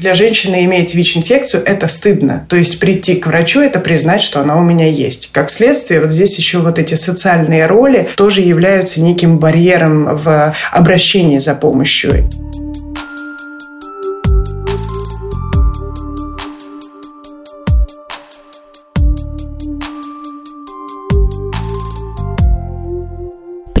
Для женщины иметь ВИЧ-инфекцию – это стыдно. То есть прийти к врачу – это признать, что она у меня есть. Как следствие, вот здесь еще вот эти социальные роли тоже являются неким барьером в обращении за помощью.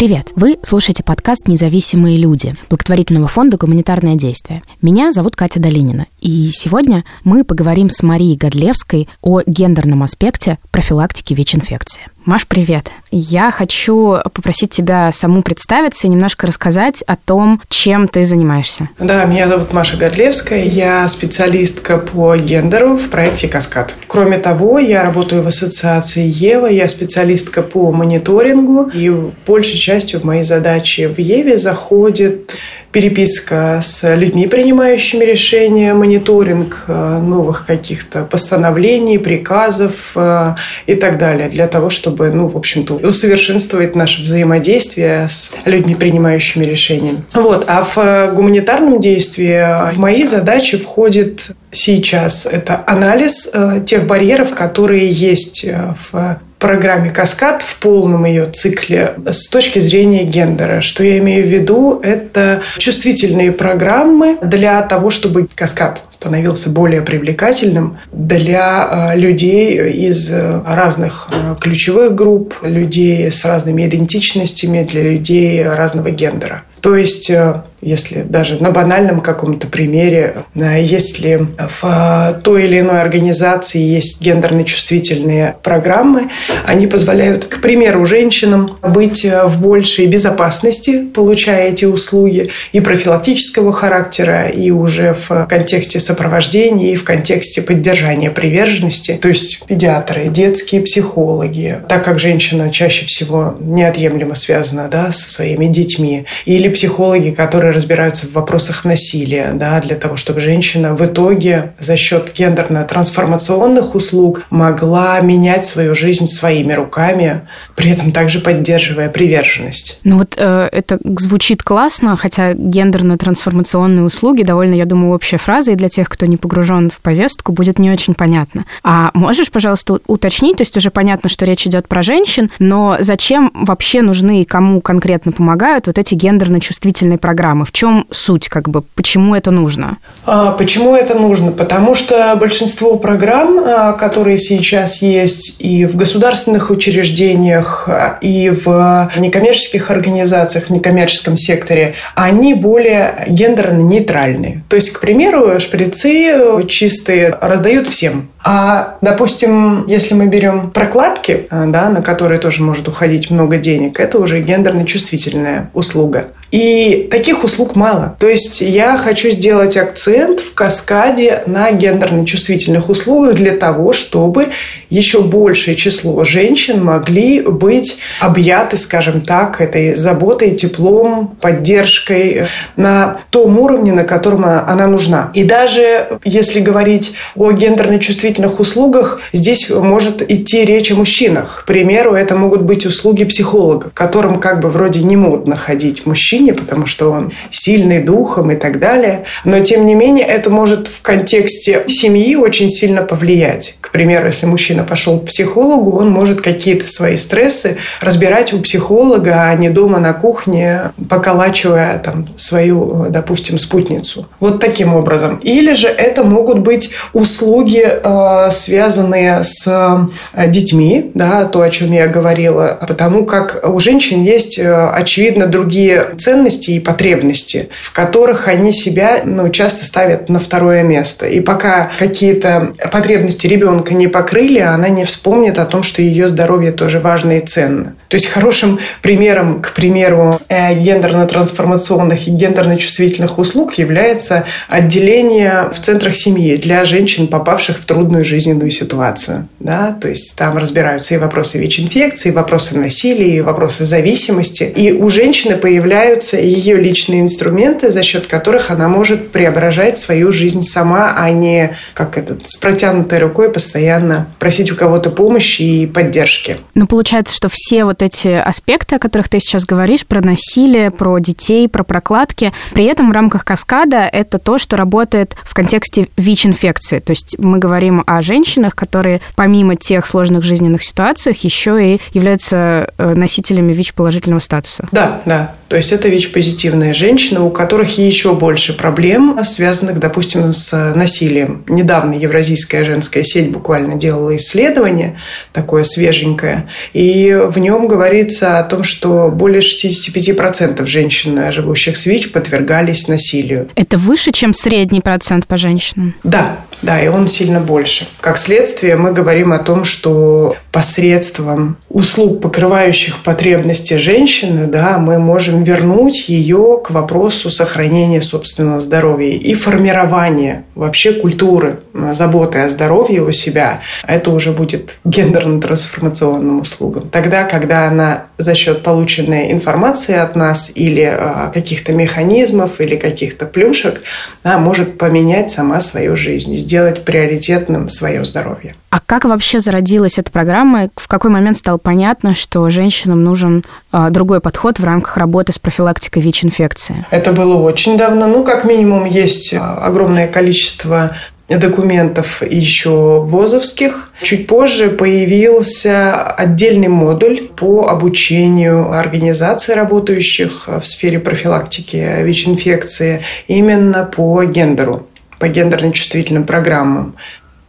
Привет! Вы слушаете подкаст «Независимые люди» благотворительного фонда «Гуманитарное действие». Меня зовут Катя Долинина, и сегодня мы поговорим с Марией Годлевской о гендерном аспекте профилактики ВИЧ-инфекции. Маш, привет. Я хочу попросить тебя саму представиться и немножко рассказать о том, чем ты занимаешься. Да, меня зовут Маша Годлевская. Я специалистка по гендеру в проекте «Каскад». Кроме того, я работаю в ассоциации Ева. Я специалистка по мониторингу. И большей частью в моей задачи в Еве заходит переписка с людьми, принимающими решения, мониторинг э, новых каких-то постановлений, приказов э, и так далее, для того, чтобы, ну, в общем-то, усовершенствовать наше взаимодействие с людьми, принимающими решения. Вот. А в гуманитарном действии в мои задачи входит сейчас это анализ э, тех барьеров, которые есть в программе «Каскад» в полном ее цикле с точки зрения гендера. Что я имею в виду? Это чувствительные программы для того, чтобы «Каскад» становился более привлекательным для э, людей из разных э, ключевых групп, людей с разными идентичностями, для людей разного гендера. То есть, э, если даже на банальном каком-то примере, э, если в э, той или иной организации есть гендерно-чувствительные программы, они позволяют, к примеру, женщинам быть в большей безопасности, получая эти услуги и профилактического характера, и уже в контексте сопровождения, и в контексте поддержания приверженности. То есть педиатры, детские психологи, так как женщина чаще всего неотъемлемо связана да, со своими детьми, или психологи, которые разбираются в вопросах насилия, да, для того, чтобы женщина в итоге за счет гендерно-трансформационных услуг могла менять свою жизнь своими руками, при этом также поддерживая приверженность. Ну вот э, это звучит классно, хотя гендерно-трансформационные услуги довольно, я думаю, общая фраза, и для тех, кто не погружен в повестку, будет не очень понятно. А можешь, пожалуйста, уточнить, то есть уже понятно, что речь идет про женщин, но зачем вообще нужны и кому конкретно помогают вот эти гендерно чувствительной программы? В чем суть, как бы, почему это нужно? А, почему это нужно? Потому что большинство программ, а, которые сейчас есть и в государственных учреждениях, а, и в некоммерческих организациях, в некоммерческом секторе, они более гендерно-нейтральные. То есть, к примеру, шприцы чистые раздают всем. А, допустим, если мы берем прокладки, да, на которые тоже может уходить много денег, это уже гендерно-чувствительная услуга. И таких услуг мало. То есть я хочу сделать акцент в каскаде на гендерно-чувствительных услугах для того, чтобы еще большее число женщин могли быть объяты, скажем так, этой заботой, теплом, поддержкой на том уровне, на котором она нужна. И даже если говорить о гендерно-чувствительных услугах, здесь может идти речь о мужчинах. К примеру, это могут быть услуги психолога, которым как бы вроде не модно ходить мужчин, мужчине, потому что он сильный духом и так далее. Но, тем не менее, это может в контексте семьи очень сильно повлиять. К примеру, если мужчина пошел к психологу, он может какие-то свои стрессы разбирать у психолога, а не дома на кухне, поколачивая там свою, допустим, спутницу. Вот таким образом. Или же это могут быть услуги, э, связанные с э, детьми, да, то, о чем я говорила, потому как у женщин есть, э, очевидно, другие ценности, и потребности, в которых они себя ну, часто ставят на второе место. И пока какие-то потребности ребенка не покрыли, она не вспомнит о том, что ее здоровье тоже важно и ценно. То есть хорошим примером, к примеру, э, гендерно-трансформационных и гендерно-чувствительных услуг является отделение в центрах семьи для женщин, попавших в трудную жизненную ситуацию. Да? То есть там разбираются и вопросы ВИЧ-инфекции, и вопросы насилия, и вопросы зависимости. И у женщины появляются ее личные инструменты, за счет которых она может преображать свою жизнь сама, а не как этот с протянутой рукой постоянно просить у кого-то помощи и поддержки. Ну, получается, что все вот эти аспекты, о которых ты сейчас говоришь, про насилие, про детей, про прокладки, при этом в рамках каскада это то, что работает в контексте ВИЧ-инфекции. То есть мы говорим о женщинах, которые помимо тех сложных жизненных ситуаций еще и являются э, носителями ВИЧ-положительного статуса. Да, да. То есть это ВИЧ-позитивные женщины, у которых еще больше проблем, связанных, допустим, с насилием. Недавно Евразийская женская сеть буквально делала исследование, такое свеженькое, и в нем говорится о том, что более 65% женщин, живущих с ВИЧ, подвергались насилию. Это выше, чем средний процент по женщинам? Да, да, и он сильно больше. Как следствие, мы говорим о том, что посредством услуг, покрывающих потребности женщины, да, мы можем вернуть ее к вопросу сохранения собственного здоровья и формирования вообще культуры заботы о здоровье у себя. Это уже будет гендерно-трансформационным услугам. Тогда, когда она за счет полученной информации от нас или э, каких-то механизмов или каких-то плюшек да, может поменять сама свою жизнь сделать приоритетным свое здоровье. А как вообще зародилась эта программа? В какой момент стало понятно, что женщинам нужен а, другой подход в рамках работы с профилактикой ВИЧ-инфекции? Это было очень давно. Ну, как минимум, есть а, огромное количество документов еще ВОЗовских. Чуть позже появился отдельный модуль по обучению организаций, работающих в сфере профилактики ВИЧ-инфекции, именно по гендеру по гендерно-чувствительным программам.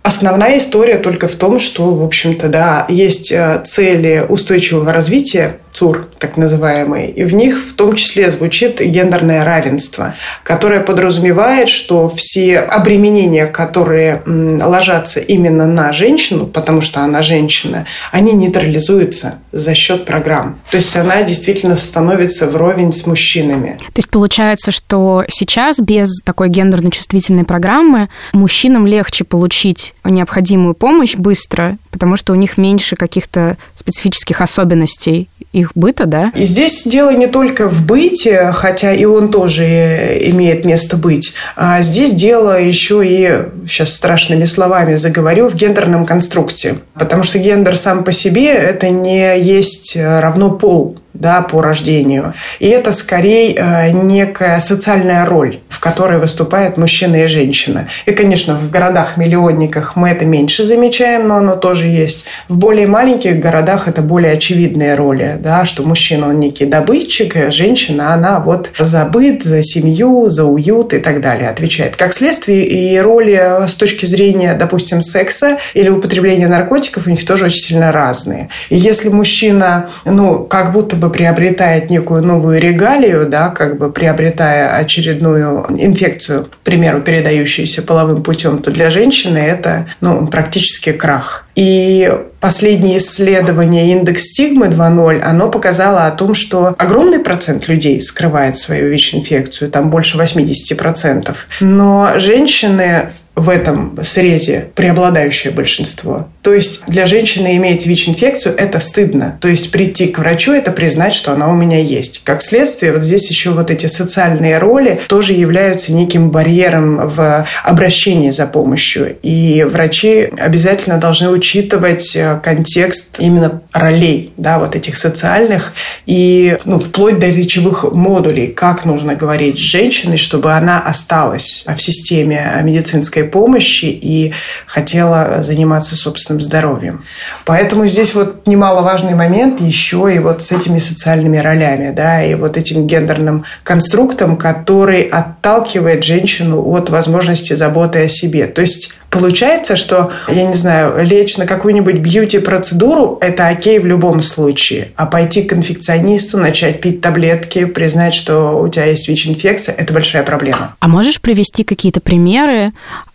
Основная история только в том, что, в общем-то, да, есть э, цели устойчивого развития ЦУР, так называемые, и в них в том числе звучит гендерное равенство, которое подразумевает, что все обременения, которые ложатся именно на женщину, потому что она женщина, они нейтрализуются за счет программ. То есть она действительно становится вровень с мужчинами. То есть получается, что сейчас без такой гендерно-чувствительной программы мужчинам легче получить необходимую помощь быстро, потому что у них меньше каких-то специфических особенностей их быта, да? И здесь дело не только в быте, хотя и он тоже имеет место быть, а здесь дело еще и, сейчас страшными словами заговорю, в гендерном конструкте. Потому что гендер сам по себе – это не есть равно пол да, по рождению. И это скорее э, некая социальная роль, в которой выступают мужчина и женщина. И, конечно, в городах-миллионниках мы это меньше замечаем, но оно тоже есть. В более маленьких городах это более очевидные роли, да, что мужчина он некий добытчик, а женщина она вот за быт, за семью, за уют и так далее отвечает. Как следствие и роли с точки зрения, допустим, секса или употребления наркотиков у них тоже очень сильно разные. И если мужчина, ну, как будто бы приобретает некую новую регалию, да, как бы приобретая очередную инфекцию, к примеру, передающуюся половым путем, то для женщины это ну, практически крах. И последнее исследование индекс стигмы 2.0, оно показало о том, что огромный процент людей скрывает свою ВИЧ-инфекцию, там больше 80%. Но женщины в этом срезе преобладающее большинство. То есть для женщины иметь ВИЧ-инфекцию – это стыдно. То есть прийти к врачу – это признать, что она у меня есть. Как следствие, вот здесь еще вот эти социальные роли тоже являются неким барьером в обращении за помощью. И врачи обязательно должны учитывать э, контекст именно ролей, да, вот этих социальных и ну, вплоть до речевых модулей, как нужно говорить с женщиной, чтобы она осталась в системе медицинской помощи и хотела заниматься собственным здоровьем. Поэтому здесь вот немаловажный момент еще и вот с этими социальными ролями, да, и вот этим гендерным конструктом, который отталкивает женщину от возможности заботы о себе. То есть Получается, что, я не знаю, лечь на какую-нибудь бьюти-процедуру – это окей в любом случае. А пойти к инфекционисту, начать пить таблетки, признать, что у тебя есть ВИЧ-инфекция – это большая проблема. А можешь привести какие-то примеры,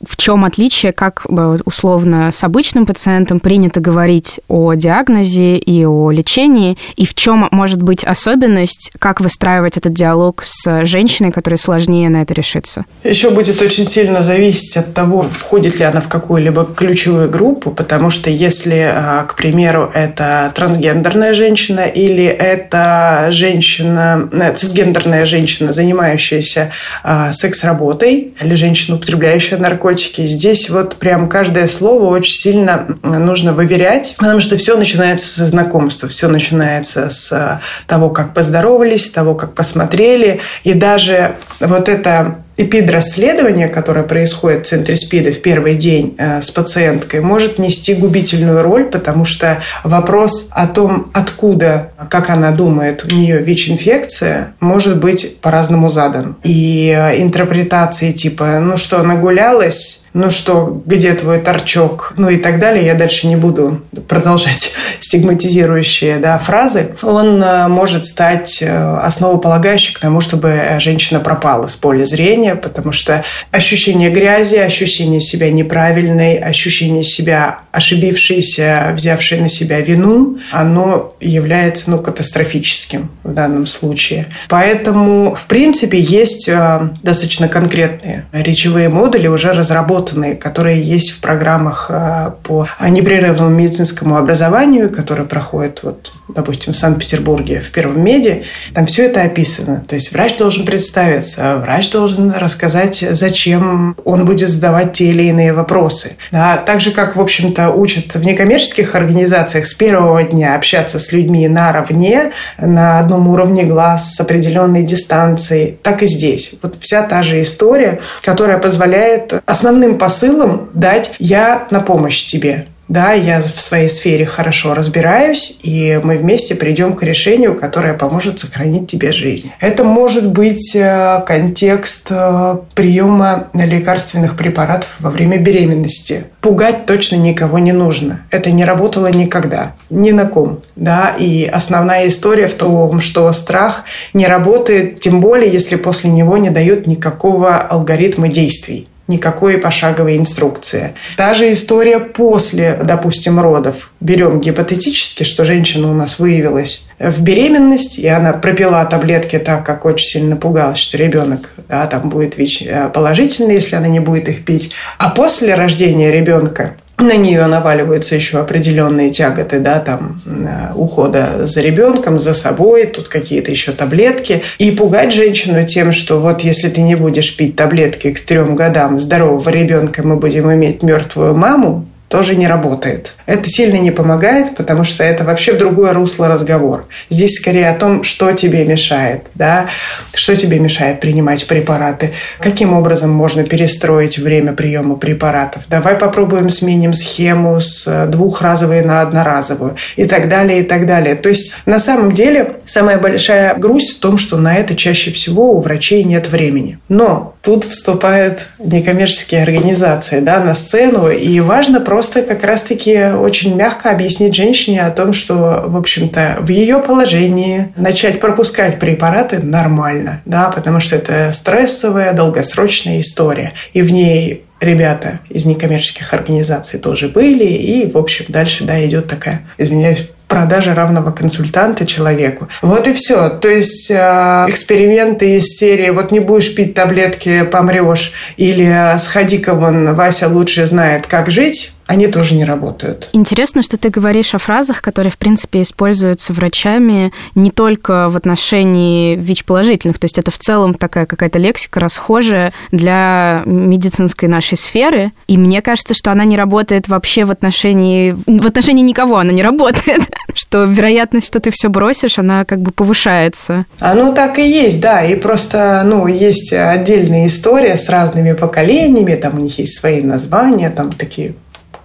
в чем отличие, как условно с обычным пациентом принято говорить о диагнозе и о лечении, и в чем может быть особенность, как выстраивать этот диалог с женщиной, которой сложнее, на это решиться? Еще будет очень сильно зависеть от того, входит ли она в какую-либо ключевую группу, потому что если, а, к примеру, это трансгендерная женщина или это женщина, э, цисгендерная женщина, занимающаяся а, секс-работой, или женщина, употребляющая наркотики, здесь вот прям каждое слово очень сильно нужно выверять, потому что все начинается со знакомства, все начинается с того, как поздоровались, с того, как посмотрели, и даже вот это эпидрасследование, которое происходит в центре СПИДа в первый день э, с пациенткой, может нести губительную роль, потому что вопрос о том, откуда, как она думает, у нее ВИЧ-инфекция, может быть по-разному задан. И э, интерпретации типа, ну что, нагулялась, ну что, где твой торчок, ну и так далее. Я дальше не буду продолжать стигматизирующие да, фразы. Он э, может стать э, основополагающим к тому, чтобы женщина пропала с поля зрения, потому что ощущение грязи, ощущение себя неправильной, ощущение себя ошибившейся, взявшей на себя вину, оно является ну, катастрофическим в данном случае. Поэтому, в принципе, есть э, достаточно конкретные речевые модули, уже разработанные разработаны, которые есть в программах э, по непрерывному медицинскому образованию, которые проходят, вот, допустим, в Санкт-Петербурге в Первом меди. Там все это описано. То есть врач должен представиться, врач должен рассказать, зачем он будет задавать те или иные вопросы. Да, так же, как, в общем-то, учат в некоммерческих организациях с первого дня общаться с людьми наравне, на одном уровне глаз, с определенной дистанцией, так и здесь. Вот вся та же история, которая позволяет основным посылом дать «я на помощь тебе». Да, я в своей сфере хорошо разбираюсь, и мы вместе придем к решению, которое поможет сохранить тебе жизнь. Это может быть э, контекст э, приема лекарственных препаратов во время беременности. Пугать точно никого не нужно. Это не работало никогда. Ни на ком. Да? И основная история в том, что страх не работает, тем более, если после него не дают никакого алгоритма действий никакой пошаговой инструкции. Та же история после, допустим, родов. Берем гипотетически, что женщина у нас выявилась в беременность, и она пропила таблетки так, как очень сильно пугалась, что ребенок да, там будет ВИЧ э, положительный, если она не будет их пить. А после рождения ребенка на нее наваливаются еще определенные тяготы, да, там, э, ухода за ребенком, за собой, тут какие-то еще таблетки. И пугать женщину тем, что вот если ты не будешь пить таблетки к трем годам здорового ребенка, мы будем иметь мертвую маму, тоже не работает. Это сильно не помогает, потому что это вообще в другое русло разговор. Здесь скорее о том, что тебе мешает, да, что тебе мешает принимать препараты, каким образом можно перестроить время приема препаратов. Давай попробуем сменим схему с э, двухразовой на одноразовую и так далее, и так далее. То есть на самом деле самая большая грусть в том, что на это чаще всего у врачей нет времени. Но тут вступают некоммерческие организации да, на сцену, и важно просто как раз-таки очень мягко объяснить женщине о том, что, в общем-то, в ее положении начать пропускать препараты нормально, да, потому что это стрессовая, долгосрочная история. И в ней ребята из некоммерческих организаций тоже были, и, в общем, дальше, да, идет такая, извиняюсь, продажа равного консультанта человеку. Вот и все. То есть э, эксперименты из серии «Вот не будешь пить таблетки, помрешь» или «Сходи-ка вон, Вася лучше знает, как жить», они тоже не работают. Интересно, что ты говоришь о фразах, которые, в принципе, используются врачами не только в отношении ВИЧ-положительных, то есть это в целом такая какая-то лексика расхожая для медицинской нашей сферы, и мне кажется, что она не работает вообще в отношении... В отношении никого она не работает, что вероятность, что ты все бросишь, она как бы повышается. Оно так и есть, да, и просто, ну, есть отдельная история с разными поколениями, там у них есть свои названия, там такие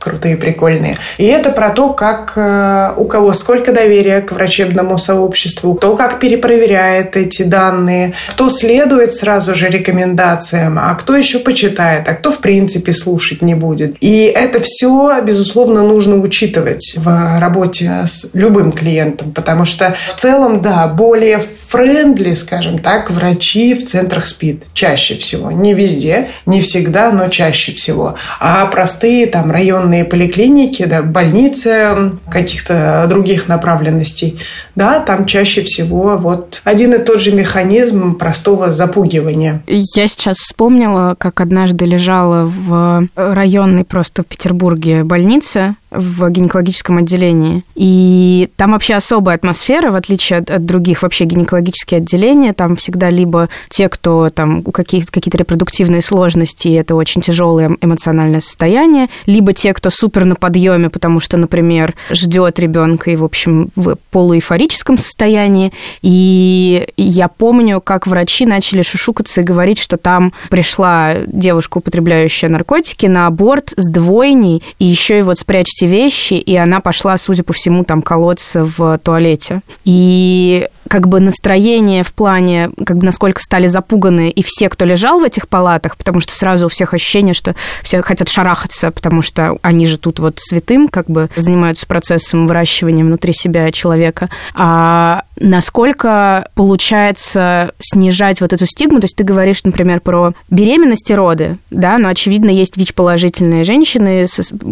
крутые, прикольные. И это про то, как э, у кого сколько доверия к врачебному сообществу, кто как перепроверяет эти данные, кто следует сразу же рекомендациям, а кто еще почитает, а кто в принципе слушать не будет. И это все, безусловно, нужно учитывать в работе с любым клиентом, потому что в целом, да, более френдли, скажем так, врачи в центрах СПИД чаще всего. Не везде, не всегда, но чаще всего. А простые там районные районные поликлиники, да, больницы каких-то других направленностей, да, там чаще всего вот один и тот же механизм простого запугивания. Я сейчас вспомнила, как однажды лежала в районной просто в Петербурге больнице, в гинекологическом отделении. И там вообще особая атмосфера, в отличие от, от других вообще гинекологических отделений. Там всегда либо те, кто там у каких-то какие-то репродуктивные сложности, и это очень тяжелое эмоциональное состояние, либо те, кто супер на подъеме, потому что, например, ждет ребенка и, в общем, в полуэйфорическом состоянии. И я помню, как врачи начали шушукаться и говорить, что там пришла девушка, употребляющая наркотики, на аборт с двойней, и еще и вот спрячьте вещи, и она пошла, судя по всему, там колоться в туалете. И как бы настроение в плане, как бы насколько стали запуганы и все, кто лежал в этих палатах, потому что сразу у всех ощущение, что все хотят шарахаться, потому что они же тут вот святым как бы занимаются процессом выращивания внутри себя человека. А насколько получается снижать вот эту стигму? То есть ты говоришь, например, про беременность и роды, да, но, очевидно, есть ВИЧ-положительные женщины,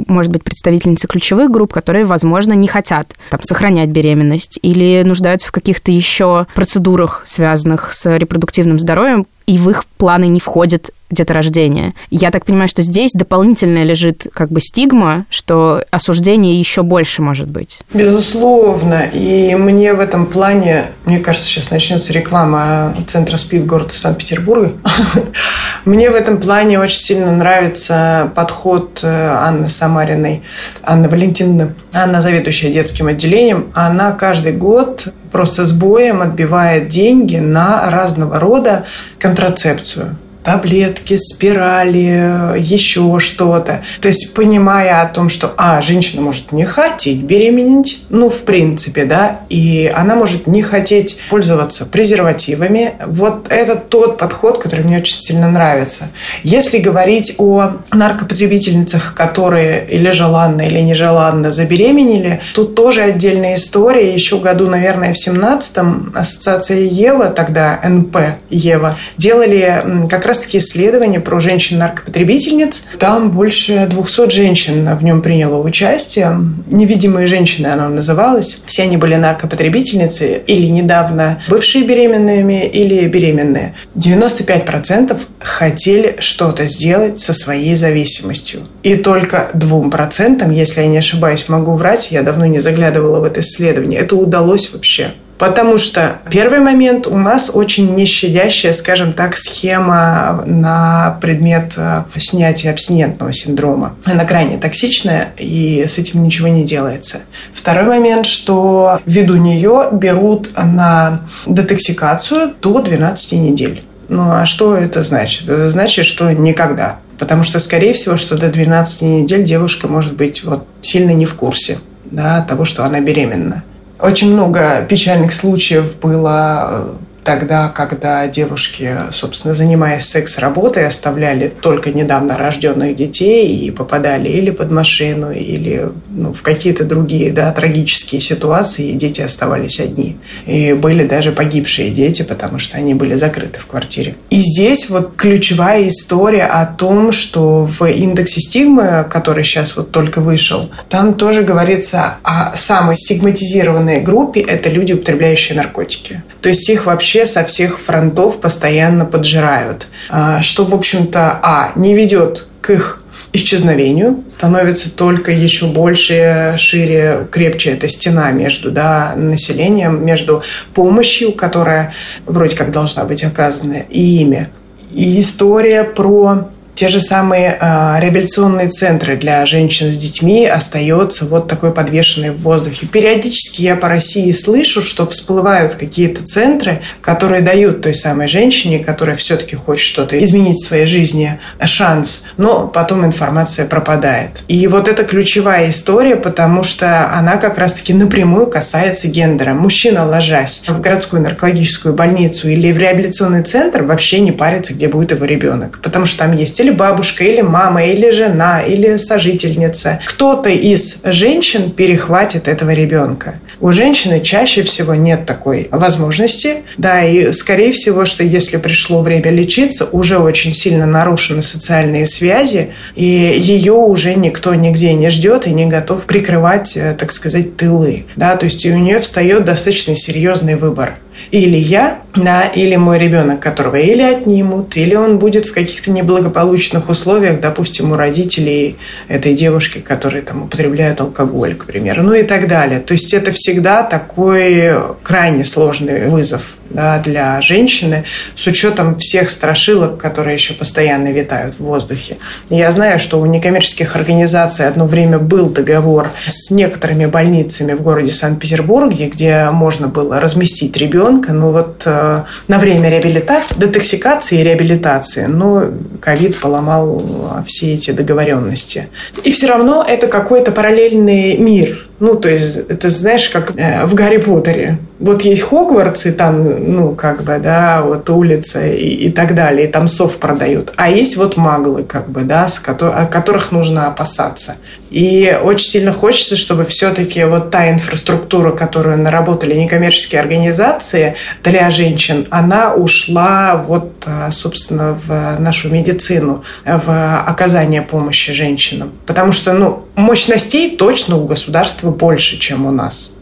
может быть, представительницы ключевых групп, которые, возможно, не хотят там, сохранять беременность или нуждаются в каких-то еще процедурах, связанных с репродуктивным здоровьем, и в их планы не входит деторождение. Я так понимаю, что здесь дополнительно лежит как бы стигма, что осуждение еще больше может быть. Безусловно. И мне в этом плане, мне кажется, сейчас начнется реклама Центра СПИД города Санкт-Петербурга. Мне в этом плане очень сильно нравится подход э, Анны Самариной, Анны Валентиновны. Анна заведующая детским отделением. Она каждый год просто с боем отбивает деньги на разного рода контрацепцию таблетки, спирали, еще что-то. То есть, понимая о том, что, а, женщина может не хотеть беременеть, ну, в принципе, да, и она может не хотеть пользоваться презервативами. Вот это тот подход, который мне очень сильно нравится. Если говорить о наркопотребительницах, которые или желанно, или нежеланно забеременели, тут тоже отдельная история. Еще году, наверное, в 17-м Ассоциация Ева, тогда НП Ева, делали как раз таки исследование про женщин-наркопотребительниц. Там больше 200 женщин в нем приняло участие. «Невидимые женщины» оно называлось. Все они были наркопотребительницы или недавно бывшие беременными, или беременные. 95% хотели что-то сделать со своей зависимостью. И только 2%, если я не ошибаюсь, могу врать, я давно не заглядывала в это исследование, это удалось вообще. Потому что первый момент у нас очень нещадящая, скажем так, схема на предмет э, снятия абстинентного синдрома. Она крайне токсичная, и с этим ничего не делается. Второй момент, что ввиду нее берут на детоксикацию до 12 недель. Ну а что это значит? Это значит, что никогда. Потому что, скорее всего, что до 12 недель девушка может быть вот сильно не в курсе да, того, что она беременна. Очень много печальных случаев было тогда, когда девушки, собственно, занимаясь секс-работой, оставляли только недавно рожденных детей и попадали или под машину, или ну, в какие-то другие да, трагические ситуации, и дети оставались одни. И были даже погибшие дети, потому что они были закрыты в квартире. И здесь вот ключевая история о том, что в индексе стигмы, который сейчас вот только вышел, там тоже говорится о самой стигматизированной группе – это люди, употребляющие наркотики. То есть их вообще вообще со всех фронтов постоянно поджирают. А, что, в общем-то, а, не ведет к их исчезновению, становится только еще больше, шире, крепче эта стена между да, населением, между помощью, которая вроде как должна быть оказана, и ими. И история про те же самые э, реабилитационные центры для женщин с детьми остается вот такой подвешенный в воздухе. Периодически я по России слышу, что всплывают какие-то центры, которые дают той самой женщине, которая все-таки хочет что-то изменить в своей жизни, шанс, но потом информация пропадает. И вот это ключевая история, потому что она как раз-таки напрямую касается гендера. Мужчина, ложась в городскую наркологическую больницу или в реабилитационный центр, вообще не парится, где будет его ребенок, потому что там есть или или бабушка, или мама, или жена, или сожительница. Кто-то из женщин перехватит этого ребенка. У женщины чаще всего нет такой возможности, да, и скорее всего, что если пришло время лечиться, уже очень сильно нарушены социальные связи, и ее уже никто нигде не ждет и не готов прикрывать, э, так сказать, тылы, да, то есть у нее встает достаточно серьезный выбор или я, да, или мой ребенок, которого или отнимут, или он будет в каких-то неблагополучных условиях, допустим, у родителей этой девушки, которые там употребляют алкоголь, к примеру, ну и так далее. То есть это всегда такой крайне сложный вызов да, для женщины с учетом всех страшилок, которые еще постоянно витают в воздухе. Я знаю, что у некоммерческих организаций одно время был договор с некоторыми больницами в городе Санкт-Петербурге, где можно было разместить ребенка, но вот э, на время реабилитации, детоксикации и реабилитации, но ковид поломал все эти договоренности. И все равно это какой-то параллельный мир, ну, то есть, это знаешь, как э, в Гарри Поттере. Вот есть Хогвартс, и там, ну, как бы, да, вот улица и, и так далее, и там сов продают. А есть вот маглы, как бы, да, с ко- от которых нужно опасаться. И очень сильно хочется, чтобы все-таки вот та инфраструктура, которую наработали некоммерческие организации для женщин, она ушла вот, а, собственно, в нашу медицину, в оказание помощи женщинам. Потому что, ну, мощностей точно у государства больше, чем у нас.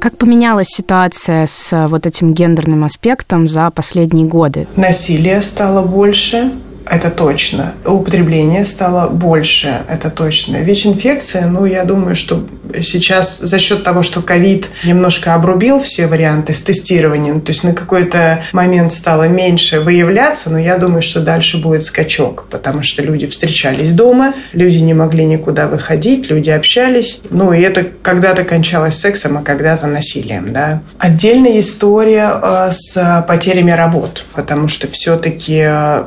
Как поменялась ситуация с вот этим гендерным аспектом за последние годы? Насилие стало больше, это точно. Употребление стало больше, это точно. ВИЧ-инфекция, ну, я думаю, что сейчас за счет того, что ковид немножко обрубил все варианты с тестированием, то есть на какой-то момент стало меньше выявляться, но я думаю, что дальше будет скачок, потому что люди встречались дома, люди не могли никуда выходить, люди общались. Ну, и это когда-то кончалось сексом, а когда-то насилием, да. Отдельная история э, с потерями работ, потому что все-таки э,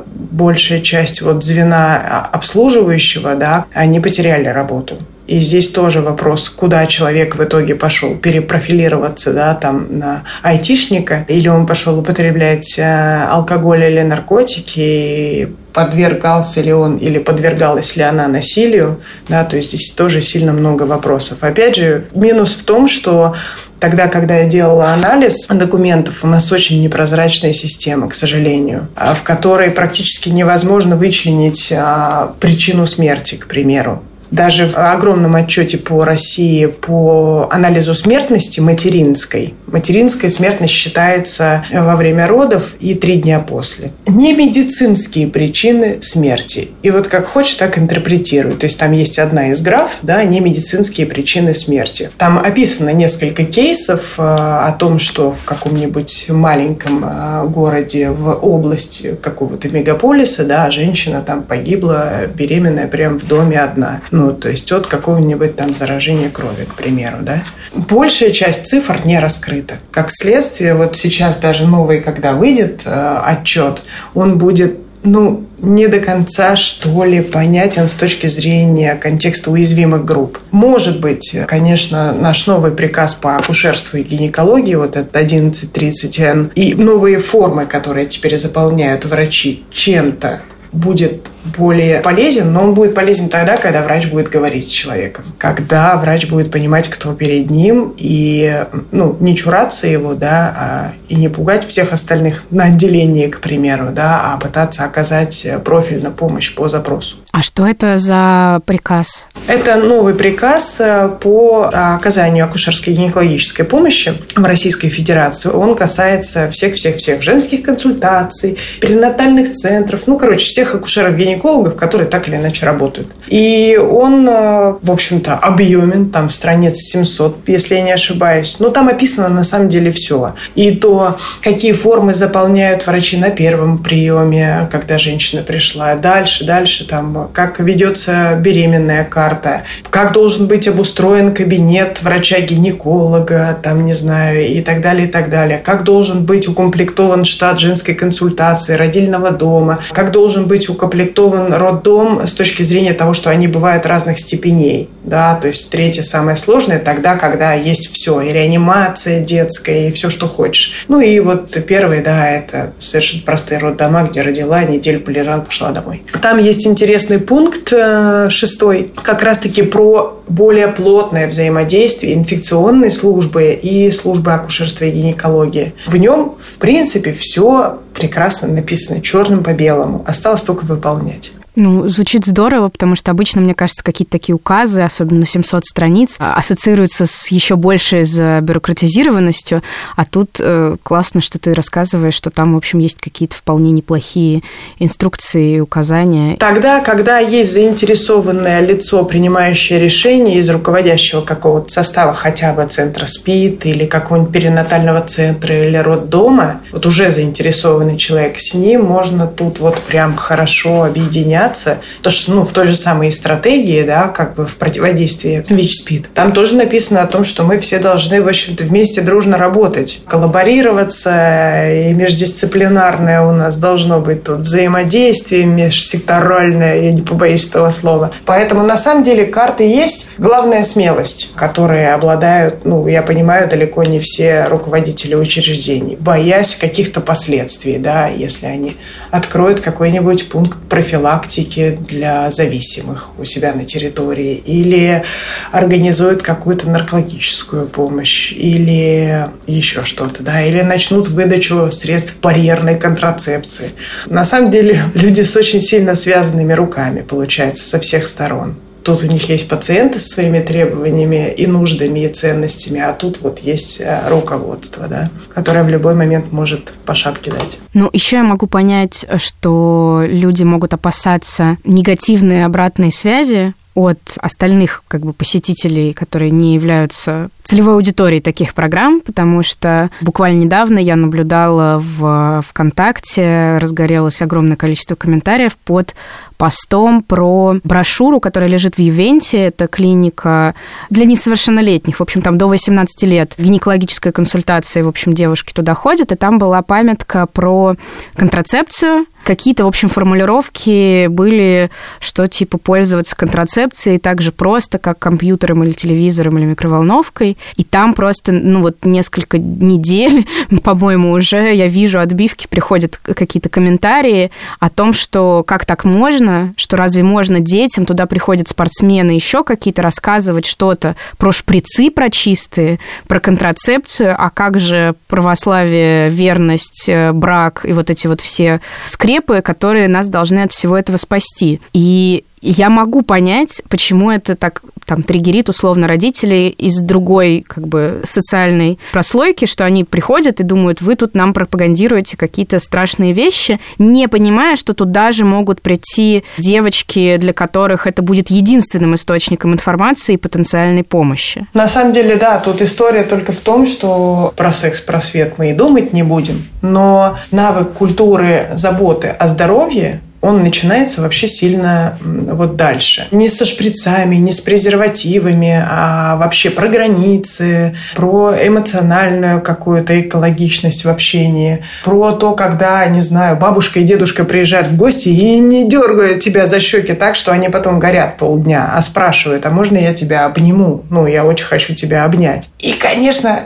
большая часть вот звена а, обслуживающего, да, они потеряли работу. И здесь тоже вопрос, куда человек в итоге пошел? Перепрофилироваться, да, там на айтишника, или он пошел употреблять э, алкоголь или наркотики, подвергался ли он или подвергалась ли она насилию, да, то есть здесь тоже сильно много вопросов. Опять же, минус в том, что Тогда, когда я делала анализ документов, у нас очень непрозрачная система, к сожалению, а, в которой практически невозможно вычленить а, причину смерти, к примеру даже в огромном отчете по России по анализу смертности материнской. Материнская смертность считается во время родов и три дня после. Не медицинские причины смерти. И вот как хочешь, так интерпретируй. То есть там есть одна из граф, да, не медицинские причины смерти. Там описано несколько кейсов э, о том, что в каком-нибудь маленьком э, городе в области какого-то мегаполиса, да, женщина там погибла беременная прямо в доме одна. Ну, ну, то есть от какого-нибудь там заражения крови, к примеру, да. Большая часть цифр не раскрыта. Как следствие, вот сейчас даже новый, когда выйдет э, отчет, он будет ну, не до конца, что ли, понятен с точки зрения контекста уязвимых групп. Может быть, конечно, наш новый приказ по акушерству и гинекологии, вот этот 1130Н, и новые формы, которые теперь заполняют врачи, чем-то будет более полезен, но он будет полезен тогда, когда врач будет говорить с человеком, когда врач будет понимать, кто перед ним, и ну, не чураться его, да, а, и не пугать всех остальных на отделении, к примеру, да, а пытаться оказать профильную помощь по запросу. А что это за приказ? Это новый приказ э, по оказанию акушерской гинекологической помощи в Российской Федерации. Он касается всех-всех-всех женских консультаций, перинатальных центров, ну, короче, всех акушеров-гинекологов гинекологов, которые так или иначе работают. И он, э, в общем-то, объемен, там страниц 700, если я не ошибаюсь. Но там описано на самом деле все. И то, какие формы заполняют врачи на первом приеме, когда женщина пришла. Дальше, дальше, там, как ведется беременная карта, как должен быть обустроен кабинет врача-гинеколога, там, не знаю, и так далее, и так далее. Как должен быть укомплектован штат женской консультации, родильного дома, как должен быть укомплектован укомплектован роддом с точки зрения того, что они бывают разных степеней. Да? То есть третье самое сложное тогда, когда есть все. И реанимация детская, и все, что хочешь. Ну и вот первый, да, это совершенно простые роддома, где родила, неделю полежала, пошла домой. Там есть интересный пункт э, шестой, как раз-таки про более плотное взаимодействие инфекционной службы и службы акушерства и гинекологии. В нем, в принципе, все прекрасно написано черным по белому. Осталось только выполнять понять. Ну, звучит здорово, потому что обычно, мне кажется, какие-то такие указы, особенно на 700 страниц, а, ассоциируются с еще большей бюрократизированностью, а тут э, классно, что ты рассказываешь, что там, в общем, есть какие-то вполне неплохие инструкции и указания. Тогда, когда есть заинтересованное лицо, принимающее решение из руководящего какого-то состава, хотя бы центра СПИД или какого-нибудь перинатального центра или роддома, вот уже заинтересованный человек, с ним можно тут вот прям хорошо объединяться меняться. То, что ну, в той же самой стратегии, да, как бы в противодействии ВИЧ-СПИД, там тоже написано о том, что мы все должны, в общем-то, вместе дружно работать, коллаборироваться, и междисциплинарное у нас должно быть тут взаимодействие межсекторальное, я не побоюсь этого слова. Поэтому, на самом деле, карты есть. Главная смелость, которые обладают, ну, я понимаю, далеко не все руководители учреждений, боясь каких-то последствий, да, если они откроют какой-нибудь пункт профилактики практики для зависимых у себя на территории, или организуют какую-то наркологическую помощь, или еще что-то, да, или начнут выдачу средств барьерной контрацепции. На самом деле люди с очень сильно связанными руками, получается, со всех сторон. Тут у них есть пациенты со своими требованиями и нуждами, и ценностями, а тут вот есть э, руководство, да, которое в любой момент может по шапке дать. Ну, еще я могу понять, что люди могут опасаться негативной обратной связи от остальных как бы посетителей, которые не являются целевой аудиторией таких программ, потому что буквально недавно я наблюдала в ВКонтакте, разгорелось огромное количество комментариев под постом про брошюру, которая лежит в Ювенте. Это клиника для несовершеннолетних. В общем, там до 18 лет гинекологическая консультация. В общем, девушки туда ходят. И там была памятка про контрацепцию, какие-то, в общем, формулировки были, что типа пользоваться контрацепцией так же просто, как компьютером или телевизором или микроволновкой. И там просто, ну вот несколько недель, по-моему, уже я вижу отбивки, приходят какие-то комментарии о том, что как так можно, что разве можно детям, туда приходят спортсмены, еще какие-то рассказывать что-то про шприцы, про чистые, про контрацепцию, а как же православие, верность, э, брак и вот эти вот все скрепы которые нас должны от всего этого спасти. И я могу понять, почему это так там триггерит условно родителей из другой как бы социальной прослойки, что они приходят и думают, вы тут нам пропагандируете какие-то страшные вещи, не понимая, что туда же могут прийти девочки, для которых это будет единственным источником информации и потенциальной помощи. На самом деле, да, тут история только в том, что про секс-просвет мы и думать не будем, но навык культуры заботы о здоровье он начинается вообще сильно вот дальше. Не со шприцами, не с презервативами, а вообще про границы, про эмоциональную какую-то экологичность в общении, про то, когда, не знаю, бабушка и дедушка приезжают в гости и не дергают тебя за щеки так, что они потом горят полдня, а спрашивают, а можно я тебя обниму? Ну, я очень хочу тебя обнять. И, конечно,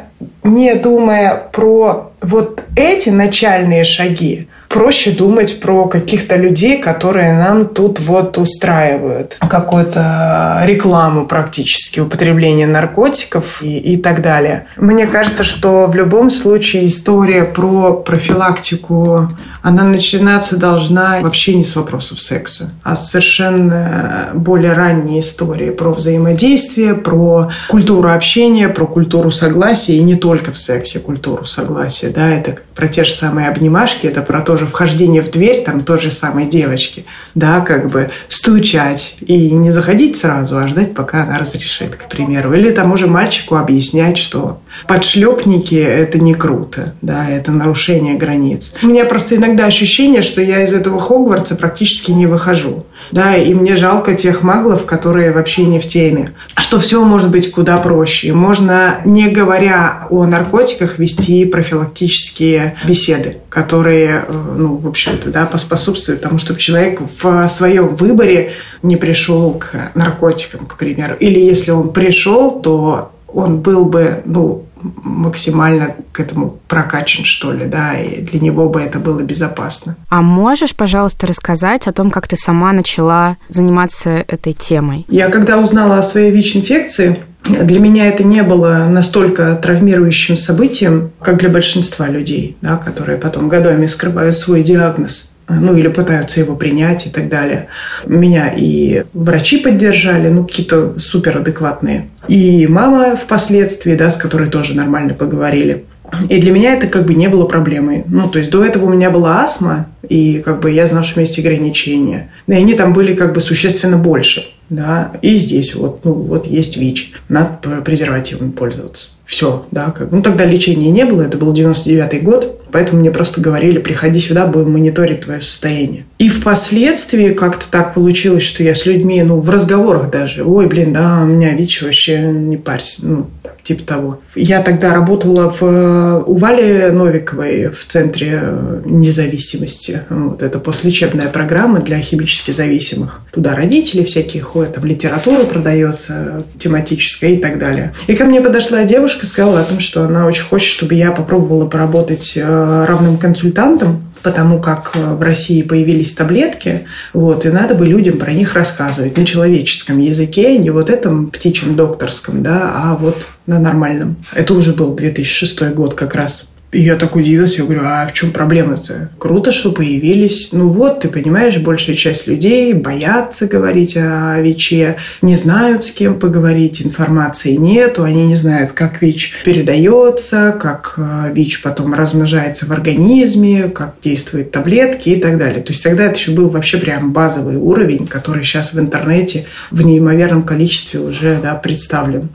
не думая про вот эти начальные шаги, проще думать про каких-то людей, которые нам тут вот устраивают какую-то рекламу практически, употребление наркотиков и, и так далее. Мне кажется, что в любом случае история про профилактику, она начинаться должна вообще не с вопросов секса, а совершенно более ранние истории про взаимодействие, про культуру общения, про культуру согласия, и не только в сексе культуру согласия, да, это про те же самые обнимашки, это про то же вхождение в дверь, там той же самой девочки, да, как бы стучать и не заходить сразу, а ждать, пока она разрешит, к примеру. Или тому же мальчику объяснять, что подшлепники – это не круто, да, это нарушение границ. У меня просто иногда ощущение, что я из этого Хогвартса практически не выхожу, да, и мне жалко тех маглов, которые вообще не в теме, что все может быть куда проще. Можно, не говоря о наркотиках, вести профилактические беседы, которые, э, ну, в общем-то, да, поспособствуют тому, чтобы человек в своем выборе не пришел к наркотикам, к примеру. Или если он пришел, то он был бы, ну, максимально к этому прокачан, что ли, да, и для него бы это было безопасно. А можешь, пожалуйста, рассказать о том, как ты сама начала заниматься этой темой? Я когда узнала о своей ВИЧ-инфекции, для меня это не было настолько травмирующим событием, как для большинства людей, да, которые потом годами скрывают свой диагноз ну или пытаются его принять и так далее. Меня и врачи поддержали, ну какие-то суперадекватные. И мама впоследствии, да, с которой тоже нормально поговорили. И для меня это как бы не было проблемой. Ну, то есть до этого у меня была астма, и как бы я знала, что у меня есть ограничения. И они там были как бы существенно больше. Да? И здесь вот, ну, вот есть ВИЧ. Надо презервативом пользоваться. Все, да. Как... Ну, тогда лечения не было, это был 99 год. Поэтому мне просто говорили, приходи сюда, будем мониторить твое состояние. И впоследствии как-то так получилось, что я с людьми, ну, в разговорах даже, ой, блин, да, у меня ВИЧ вообще не парься, ну, типа того. Я тогда работала в, у Вали Новиковой в Центре независимости. Вот, это послелечебная программа для химически зависимых. Туда родители всякие ходят, там литература продается тематическая и так далее. И ко мне подошла девушка, сказала о том, что она очень хочет, чтобы я попробовала поработать э, равным консультантом, потому как э, в России появились таблетки, вот, и надо бы людям про них рассказывать на человеческом языке, не вот этом птичьем докторском, да, а вот на нормальном. Это уже был 2006 год как раз. И я так удивился, я говорю, а в чем проблема-то? Круто, что появились. Ну вот, ты понимаешь, большая часть людей боятся говорить о ВИЧе, не знают, с кем поговорить, информации нету, они не знают, как ВИЧ передается, как э, ВИЧ потом размножается в организме, как действуют таблетки и так далее. То есть тогда это еще был вообще прям базовый уровень, который сейчас в интернете в неимоверном количестве уже да, представлен.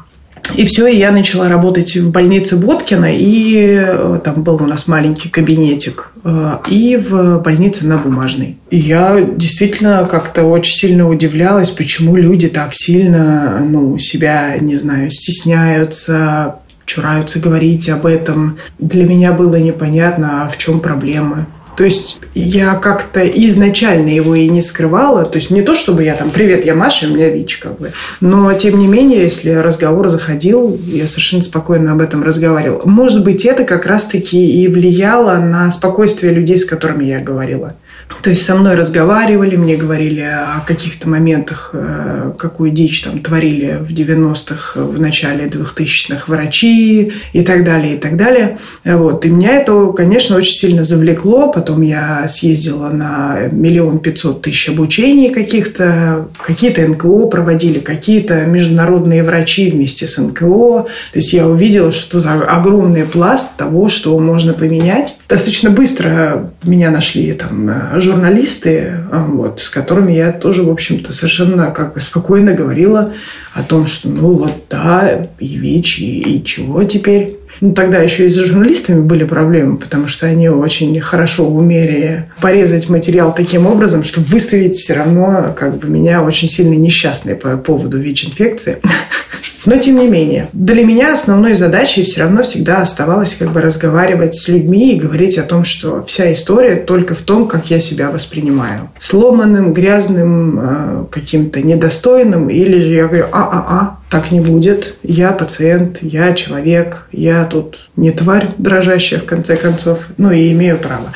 И все, и я начала работать в больнице Боткина, и э, там был у нас маленький кабинетик, э, и в больнице на Бумажной. И я действительно как-то очень сильно удивлялась, почему люди так сильно ну, себя, не знаю, стесняются, чураются говорить об этом. Для меня было непонятно, а в чем проблема. То есть я как-то изначально его и не скрывала. То есть не то, чтобы я там «Привет, я Маша, у меня ВИЧ», как бы. Но, тем не менее, если разговор заходил, я совершенно спокойно об этом разговаривала. Может быть, это как раз-таки и влияло на спокойствие людей, с которыми я говорила. То есть со мной разговаривали, мне говорили о каких-то моментах, э, какую дичь там творили в 90-х, в начале 2000-х врачи и так далее, и так далее. Вот. И меня это, конечно, очень сильно завлекло. Потом я съездила на миллион пятьсот тысяч обучений каких-то, какие-то НКО проводили, какие-то международные врачи вместе с НКО. То есть я увидела, что тут огромный пласт того, что можно поменять. Достаточно быстро меня нашли там э, журналисты, а, вот, с которыми я тоже, в общем-то, совершенно как бы спокойно говорила о том, что, ну вот, да, и ВИЧ, и, и чего теперь. Ну, тогда еще и с журналистами были проблемы, потому что они очень хорошо умели порезать материал таким образом, чтобы выставить все равно как бы меня очень сильно несчастной по поводу ВИЧ-инфекции. Но тем не менее, для меня основной задачей все равно всегда оставалось как бы разговаривать с людьми и говорить о том, что вся история только в том, как я себя воспринимаю. Сломанным, грязным, э, каким-то недостойным, или же я говорю, а-а-а, так не будет. Я пациент, я человек, я тут не тварь дрожащая в конце концов, ну и имею право.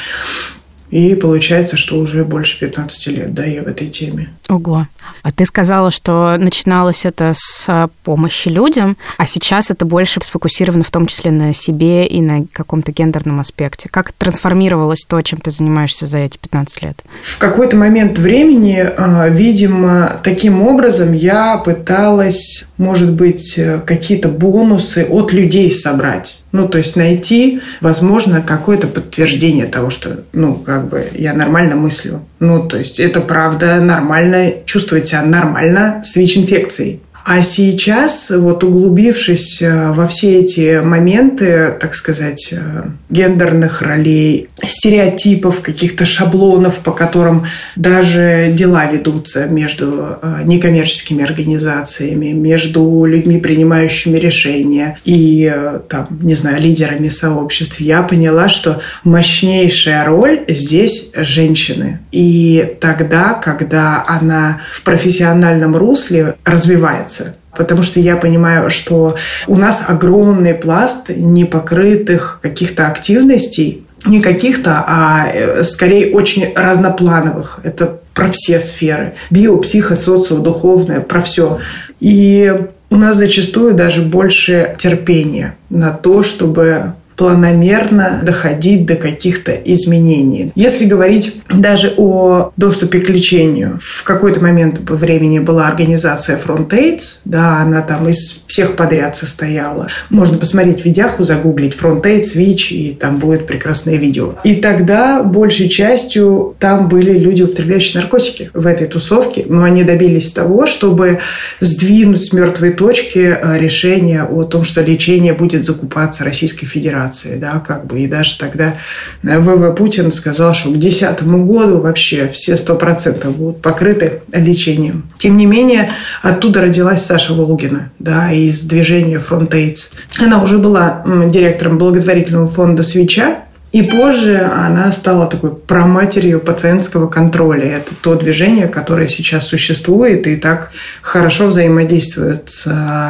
И получается, что уже больше 15 лет, да, я в этой теме. Ого. А ты сказала, что начиналось это с помощи людям, а сейчас это больше сфокусировано в том числе на себе и на каком-то гендерном аспекте. Как трансформировалось то, чем ты занимаешься за эти 15 лет? В какой-то момент времени, а, видимо, таким образом я пыталась, может быть, какие-то бонусы от людей собрать. Ну, то есть найти, возможно, какое-то подтверждение того, что, ну, как бы я нормально мыслю. Ну, то есть это правда нормально, чувствовать себя нормально с ВИЧ-инфекцией. А сейчас, вот углубившись э, во все эти моменты, так сказать, э, гендерных ролей, стереотипов, каких-то шаблонов, по которым даже дела ведутся между э, некоммерческими организациями, между людьми, принимающими решения и, там, не знаю, лидерами сообществ, я поняла, что мощнейшая роль здесь женщины. И тогда, когда она в профессиональном русле развивается, потому что я понимаю, что у нас огромный пласт непокрытых каких-то активностей, не каких-то, а э, скорее очень разноплановых. Это про все сферы. Био, психо, социо, духовное, про все. И у нас зачастую даже больше терпения на то, чтобы планомерно доходить до каких-то изменений. Если говорить даже о доступе к лечению, в какой-то момент времени была организация Frontaid, да, она там из всех подряд состояла. Можно посмотреть в видяху, загуглить Frontaid, ВИЧ, и там будет прекрасное видео. И тогда большей частью там были люди, употребляющие наркотики в этой тусовке, но они добились того, чтобы сдвинуть с мертвой точки э, решение о том, что лечение будет закупаться Российской Федерацией операции, да, как бы, и даже тогда э, ВВ Путин сказал, что к 2010 году вообще все 100% будут покрыты лечением. Тем не менее, оттуда родилась Саша Волгина, да, из движения Front AIDS. Она уже была директором благотворительного фонда «Свеча», и позже она стала такой проматерью пациентского контроля. Это то движение, которое сейчас существует и так хорошо взаимодействует с,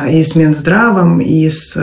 и с Минздравом, и с,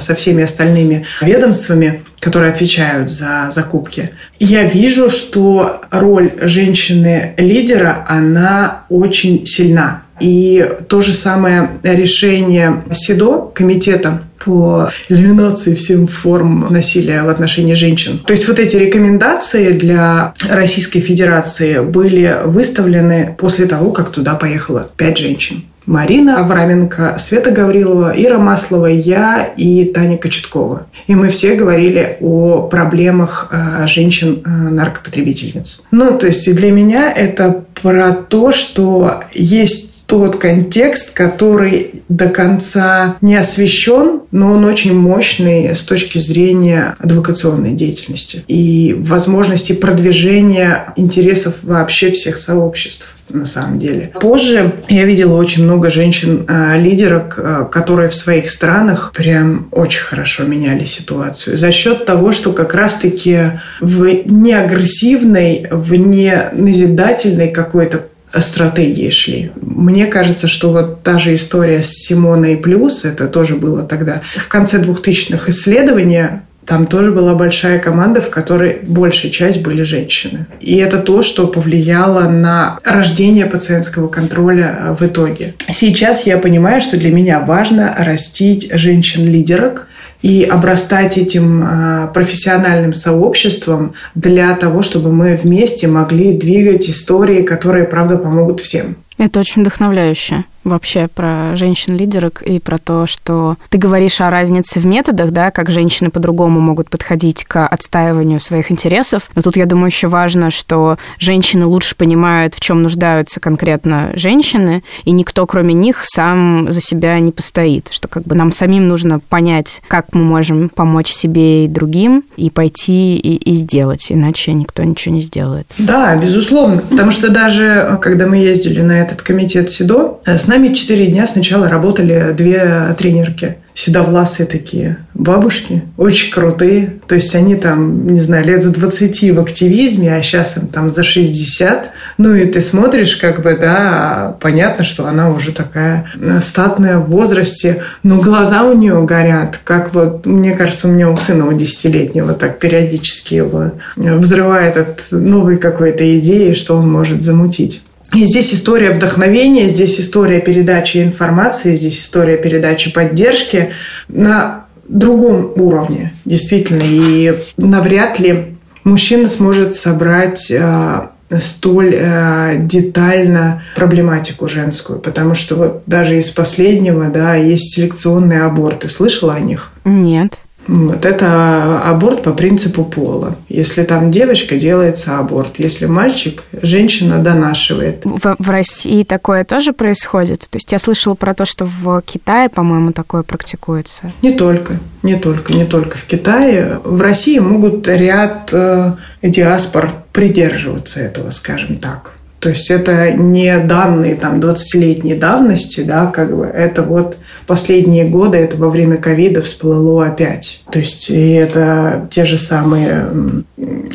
со всеми остальными ведомствами, которые отвечают за закупки. Я вижу, что роль женщины-лидера, она очень сильна. И то же самое решение СИДО, комитета по элиминации всем форм насилия в отношении женщин. То есть вот эти рекомендации для Российской Федерации были выставлены после того, как туда поехало пять женщин. Марина Авраменко, Света Гаврилова, Ира Маслова, я и Таня Кочеткова. И мы все говорили о проблемах э, женщин-наркопотребительниц. Э, ну, то есть для меня это про то, что есть тот контекст, который до конца не освещен, но он очень мощный с точки зрения адвокационной деятельности и возможности продвижения интересов вообще всех сообществ на самом деле. Позже я видела очень много женщин-лидерок, э, которые в своих странах прям очень хорошо меняли ситуацию. За счет того, что как раз-таки в неагрессивной, в не назидательной какой-то стратегии шли. Мне кажется, что вот та же история с Симоной Плюс, это тоже было тогда в конце 2000-х исследования, там тоже была большая команда, в которой большая часть были женщины. И это то, что повлияло на рождение пациентского контроля в итоге. Сейчас я понимаю, что для меня важно растить женщин-лидерок, и обрастать этим а, профессиональным сообществом для того, чтобы мы вместе могли двигать истории, которые, правда, помогут всем. Это очень вдохновляюще вообще про женщин-лидерок и про то, что ты говоришь о разнице в методах, да, как женщины по-другому могут подходить к отстаиванию своих интересов. Но тут, я думаю, еще важно, что женщины лучше понимают, в чем нуждаются конкретно женщины, и никто, кроме них, сам за себя не постоит. Что как бы нам самим нужно понять, как мы можем помочь себе и другим, и пойти и, и сделать, иначе никто ничего не сделает. Да, безусловно. Потому что даже когда мы ездили на этот комитет СИДО, с нами четыре дня сначала работали две тренерки седовласые такие бабушки, очень крутые. То есть они там, не знаю, лет за 20 в активизме, а сейчас им там за 60. Ну и ты смотришь, как бы, да, понятно, что она уже такая статная в возрасте, но глаза у нее горят, как вот, мне кажется, у меня у сына у десятилетнего так периодически его взрывает от новой какой-то идеи, что он может замутить. И здесь история вдохновения, здесь история передачи информации, здесь история передачи поддержки на другом уровне, действительно. И навряд ли мужчина сможет собрать э, столь э, детально проблематику женскую, потому что вот даже из последнего, да, есть селекционные аборты. Слышала о них? Нет. Вот это аборт по принципу пола. Если там девочка, делается аборт. Если мальчик, женщина донашивает. В, в России такое тоже происходит? То есть я слышала про то, что в Китае, по-моему, такое практикуется. Не только, не только, не только в Китае. В России могут ряд э, диаспор придерживаться этого, скажем так. То есть это не данные там 20-летней давности, да, как бы это вот последние годы, это во время ковида всплыло опять. То есть и это те же самые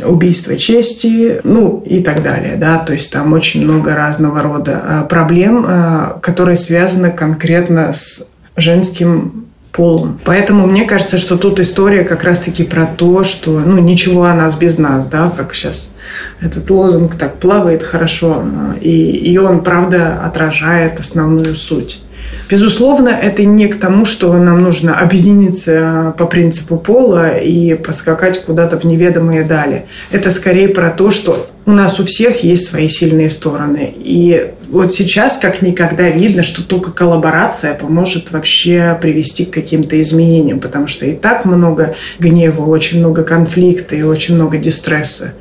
убийства чести, ну и так далее, да, то есть там очень много разного рода а, проблем, а, которые связаны конкретно с женским полом. Поэтому мне кажется, что тут история как раз-таки про то, что ну, ничего о нас без нас, да, как сейчас этот лозунг так плавает хорошо, и, и он, правда, отражает основную суть. Безусловно, это не к тому, что нам нужно объединиться по принципу пола и поскакать куда-то в неведомые дали. Это скорее про то, что у нас у всех есть свои сильные стороны. И вот сейчас как никогда видно, что только коллаборация поможет вообще привести к каким-то изменениям, потому что и так много гнева, очень много конфликта и очень много дистресса.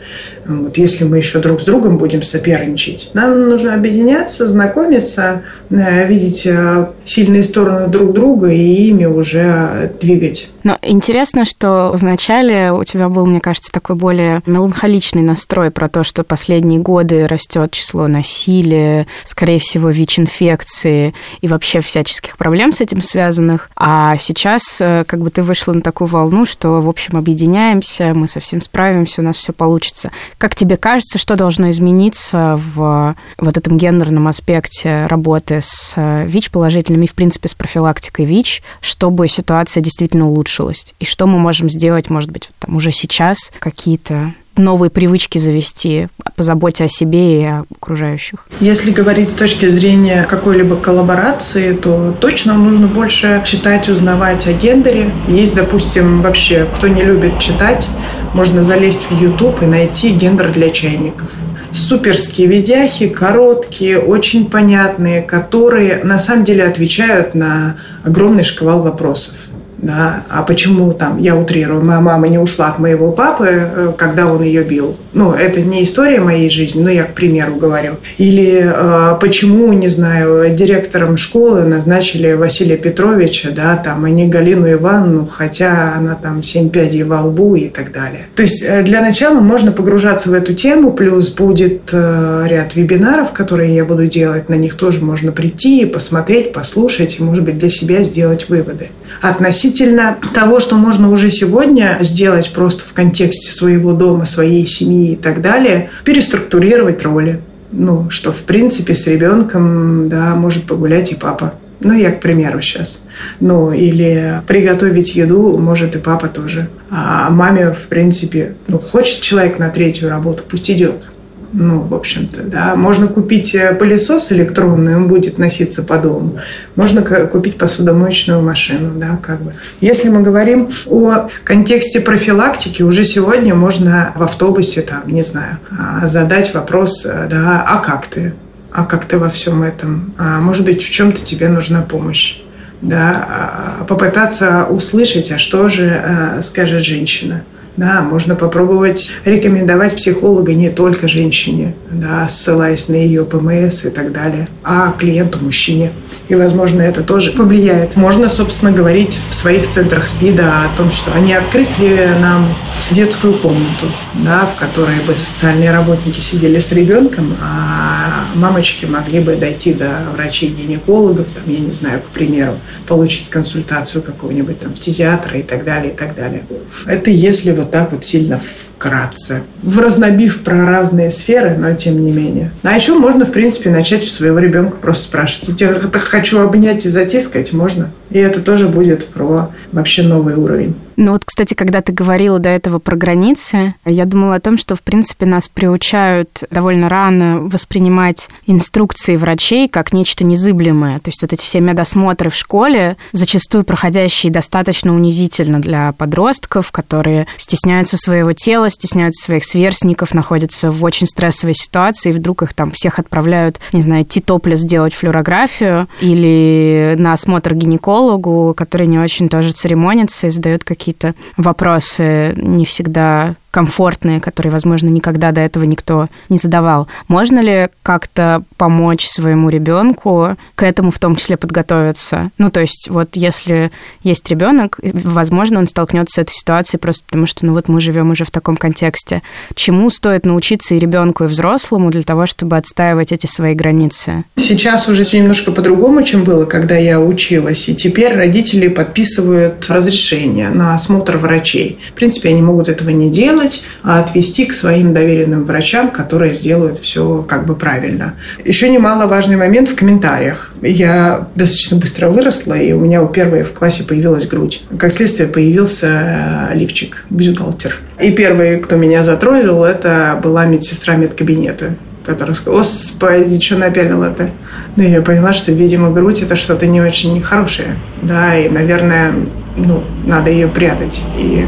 Вот если мы еще друг с другом будем соперничать, нам нужно объединяться, знакомиться, э, видеть э, сильные стороны друг друга и ими уже двигать. Но интересно, что вначале у тебя был, мне кажется, такой более меланхоличный настрой про то, что последние годы растет число насилия, скорее всего, ВИЧ-инфекции и вообще всяческих проблем с этим связанных. А сейчас э, как бы ты вышла на такую волну, что, в общем, объединяемся, мы совсем справимся, у нас все получится. Как тебе кажется, что должно измениться в вот этом гендерном аспекте работы с э, ВИЧ-положительными в принципе, с профилактикой ВИЧ, чтобы ситуация действительно улучшилась? И что мы можем сделать, может быть, там уже сейчас, какие-то новые привычки завести по о себе и о окружающих? Если говорить с точки зрения какой-либо коллаборации, то точно нужно больше читать, узнавать о гендере. Есть, допустим, вообще, кто не любит читать, можно залезть в YouTube и найти гендер для чайников суперские видяхи, короткие, очень понятные, которые на самом деле отвечают на огромный шквал вопросов да, а почему там, я утрирую, моя мама не ушла от моего папы, э, когда он ее бил. Ну, это не история моей жизни, но я к примеру говорю. Или э, почему, не знаю, директором школы назначили Василия Петровича, да, там, а не Галину Ивановну, хотя она там семь пядей во лбу и так далее. То есть э, для начала можно погружаться в эту тему, плюс будет э, ряд вебинаров, которые я буду делать, на них тоже можно прийти и посмотреть, послушать, и, может быть, для себя сделать выводы. Относительно относительно того, что можно уже сегодня сделать просто в контексте своего дома, своей семьи и так далее, переструктурировать роли. Ну, что, в принципе, с ребенком, да, может погулять и папа. Ну, я, к примеру, сейчас. Ну, или приготовить еду может и папа тоже. А маме, в принципе, ну, хочет человек на третью работу, пусть идет ну, в общем-то, да. Можно купить э, пылесос электронный, он будет носиться по дому. Можно купить посудомоечную машину, да, как бы. Если мы говорим о контексте профилактики, уже сегодня можно в автобусе, там, не знаю, а, задать вопрос, э, да, а как ты? А как ты во всем этом? А может быть, в чем-то тебе нужна помощь? да, а, попытаться услышать, а что же э, скажет женщина. Да, можно попробовать рекомендовать психолога не только женщине, да, ссылаясь на ее ПМС и так далее, а клиенту мужчине. И, возможно, это тоже повлияет. Можно, собственно, говорить в своих центрах СПИДа о том, что они открыли нам детскую комнату, да, в которой бы социальные работники сидели с ребенком, а мамочки могли бы дойти до врачей-гинекологов, там, я не знаю, к примеру, получить консультацию какого-нибудь там фтизиатра и так далее, и так далее. Это если вот так вот сильно вкратце, в разнобив про разные сферы, но тем не менее. А еще можно, в принципе, начать у своего ребенка просто спрашивать. Я хочу обнять и затискать, можно? И это тоже будет про вообще новый уровень. Ну вот, кстати, когда ты говорила до этого про границы, я думала о том, что, в принципе, нас приучают довольно рано воспринимать инструкции врачей как нечто незыблемое. То есть вот эти все медосмотры в школе, зачастую проходящие достаточно унизительно для подростков, которые стесняются своего тела, стесняются своих сверстников, находятся в очень стрессовой ситуации, и вдруг их там всех отправляют, не знаю, идти топлес сделать флюорографию или на осмотр гинеколога, психологу, который не очень тоже церемонится и задает какие-то вопросы не всегда комфортные, которые, возможно, никогда до этого никто не задавал. Можно ли как-то помочь своему ребенку к этому в том числе подготовиться? Ну, то есть, вот если есть ребенок, возможно, он столкнется с этой ситуацией просто потому, что, ну, вот мы живем уже в таком контексте. Чему стоит научиться и ребенку, и взрослому для того, чтобы отстаивать эти свои границы? Сейчас уже все немножко по-другому, чем было, когда я училась. И теперь родители подписывают разрешение на осмотр врачей. В принципе, они могут этого не делать, делать, а отвести к своим доверенным врачам, которые сделают все как бы правильно. Еще немаловажный момент в комментариях. Я достаточно быстро выросла, и у меня у первой в классе появилась грудь. Как следствие, появился э, лифчик, бюстгальтер. И первый, кто меня затроллил, это была медсестра медкабинета которая сказала, господи, что напялил это? Ну, я поняла, что, видимо, грудь – это что-то не очень хорошее. Да, и, наверное, ну, надо ее прятать. И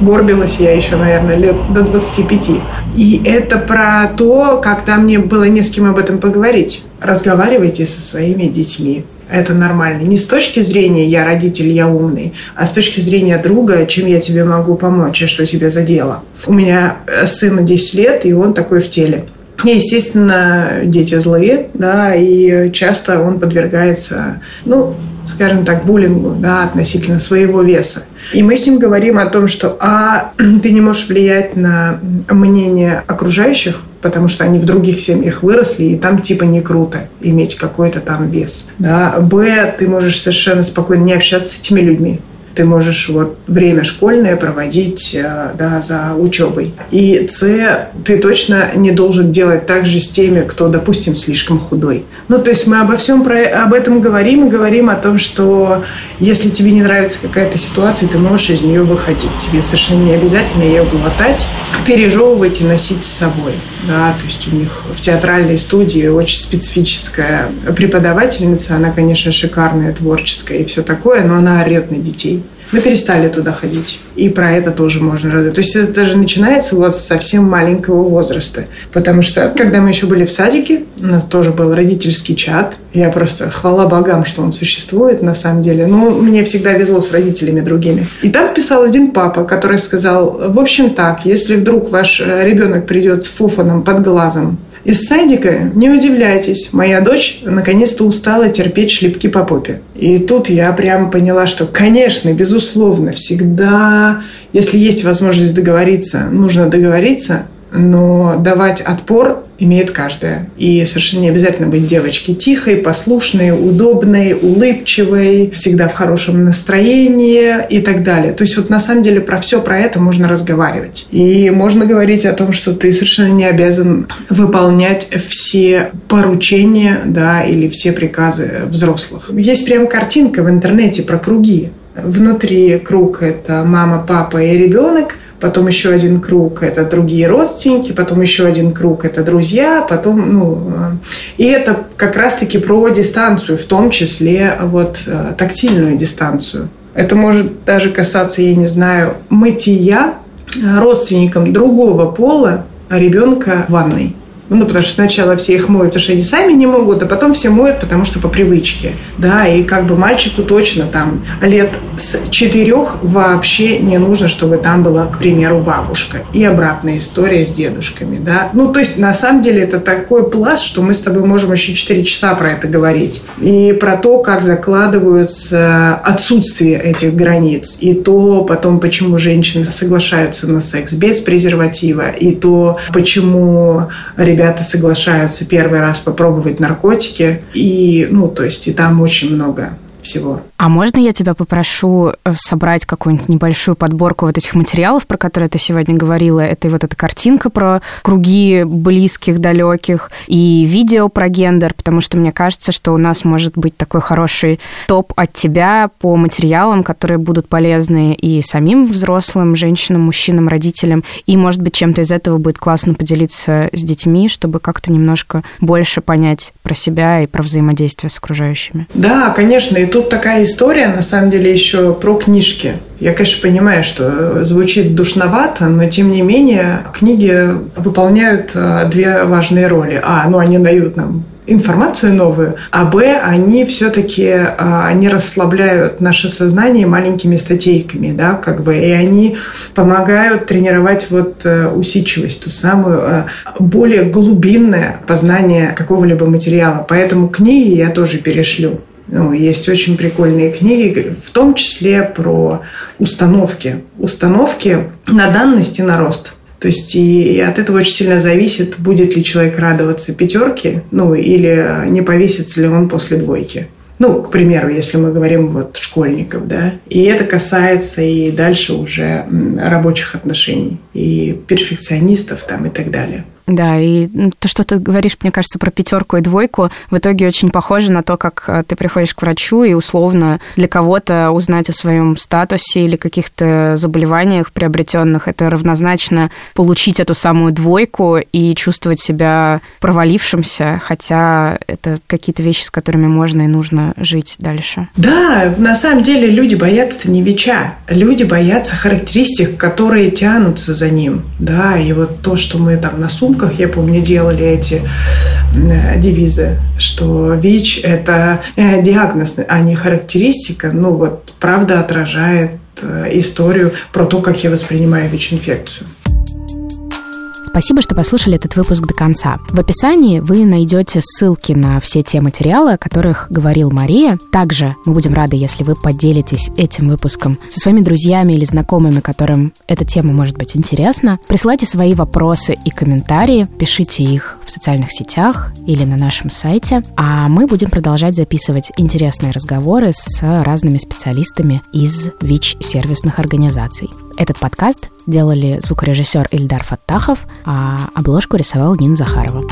горбилась я еще, наверное, лет до 25. И это про то, когда мне было не с кем об этом поговорить. Разговаривайте со своими детьми. Это нормально. Не с точки зрения «я родитель, я умный», а с точки зрения друга, чем я тебе могу помочь, и что тебе за дело. У меня сыну 10 лет, и он такой в теле. И, естественно, дети злые, да, и часто он подвергается, ну, скажем так, буллингу, да, относительно своего веса. И мы с ним говорим о том, что а ты не можешь влиять на мнение окружающих, потому что они в других семьях выросли, и там типа не круто иметь какой-то там вес. Да. Б, ты можешь совершенно спокойно не общаться с этими людьми, ты можешь вот время школьное проводить э, да, за учебой. И С, ты точно не должен делать так же с теми, кто, допустим, слишком худой. Ну, то есть мы обо всем про, об этом говорим и говорим о том, что если тебе не нравится какая-то ситуация, ты можешь из нее выходить. Тебе совершенно не обязательно ее глотать, пережевывать и носить с собой. Да, то есть у них в театральной студии очень специфическая преподавательница, она, конечно, шикарная, творческая и все такое, но она орет на детей. Мы перестали туда ходить. И про это тоже можно рассказать. То есть это даже начинается вот с совсем маленького возраста. Потому что, когда мы еще были в садике, у нас тоже был родительский чат. Я просто хвала богам, что он существует на самом деле. Ну, мне всегда везло с родителями другими. И там писал один папа, который сказал, в общем так, если вдруг ваш э, ребенок придет с фуфаном под глазом из садика, не удивляйтесь, моя дочь наконец-то устала терпеть шлепки по попе. И тут я прямо поняла, что, конечно, безусловно, всегда, если есть возможность договориться, нужно договориться, но давать отпор имеет каждая. И совершенно не обязательно быть девочкой тихой, послушной, удобной, улыбчивой, всегда в хорошем настроении и так далее. То есть вот на самом деле про все про это можно разговаривать. И можно говорить о том, что ты совершенно не обязан выполнять все поручения да, или все приказы взрослых. Есть прям картинка в интернете про круги. Внутри круг – это мама, папа и ребенок – потом еще один круг – это другие родственники, потом еще один круг – это друзья, потом, ну, э, и это как раз-таки про дистанцию, в том числе вот э, тактильную дистанцию. Это может даже касаться, я не знаю, мытья родственникам другого пола ребенка в ванной. Ну, потому что сначала все их моют, потому что они сами не могут, а потом все моют, потому что по привычке. Да, и как бы мальчику точно там лет с четырех вообще не нужно, чтобы там была, к примеру, бабушка. И обратная история с дедушками, да. Ну, то есть, на самом деле, это такой пласт, что мы с тобой можем еще четыре часа про это говорить. И про то, как закладываются отсутствие этих границ. И то потом, почему женщины соглашаются на секс без презерватива. И то, почему ребята ребята соглашаются первый раз попробовать наркотики. И, ну, то есть, и там очень много всего. А можно я тебя попрошу э, собрать какую-нибудь небольшую подборку вот этих материалов, про которые ты сегодня говорила? Это вот эта картинка про круги близких, далеких и видео про гендер, потому что мне кажется, что у нас может быть такой хороший топ от тебя по материалам, которые будут полезны и самим взрослым, женщинам, мужчинам, родителям, и, может быть, чем-то из этого будет классно поделиться с детьми, чтобы как-то немножко больше понять про себя и про взаимодействие с окружающими. Да, конечно, и тут такая история, на самом деле, еще про книжки. Я, конечно, понимаю, что звучит душновато, но, тем не менее, книги выполняют э, две важные роли. А, ну, они дают нам информацию новую, а б, они все-таки а, они расслабляют наше сознание маленькими статейками, да, как бы, и они помогают тренировать вот э, усидчивость, ту самую э, более глубинное познание какого-либо материала. Поэтому книги я тоже перешлю. Ну, есть очень прикольные книги, в том числе про установки. Установки на данность и на рост. То есть и от этого очень сильно зависит, будет ли человек радоваться пятерке, ну или не повесится ли он после двойки. Ну, к примеру, если мы говорим вот школьников, да, и это касается и дальше уже рабочих отношений, и перфекционистов там и так далее. Да, и то, что ты говоришь, мне кажется, про пятерку и двойку, в итоге очень похоже на то, как э, ты приходишь к врачу и условно для кого-то узнать о своем статусе или каких-то заболеваниях приобретенных, это равнозначно получить эту самую двойку и чувствовать себя провалившимся, хотя это какие-то вещи, с которыми можно и нужно жить дальше. Да, на самом деле люди боятся не ВИЧа, люди боятся характеристик, которые тянутся за ним, да, и вот то, что мы там на сумке сумках, я помню, делали эти э, девизы, что ВИЧ – это э, диагноз, а не характеристика. Ну вот, правда отражает э, историю про то, как я воспринимаю ВИЧ-инфекцию. Спасибо, что послушали этот выпуск до конца. В описании вы найдете ссылки на все те материалы, о которых говорил Мария. Также мы будем рады, если вы поделитесь этим выпуском со своими друзьями или знакомыми, которым эта тема может быть интересна. Присылайте свои вопросы и комментарии, пишите их в социальных сетях или на нашем сайте, а мы будем продолжать записывать интересные разговоры с разными специалистами из ВИЧ-сервисных организаций. Этот подкаст делали звукорежиссер Ильдар Фаттахов, а обложку рисовал Нина Захарова.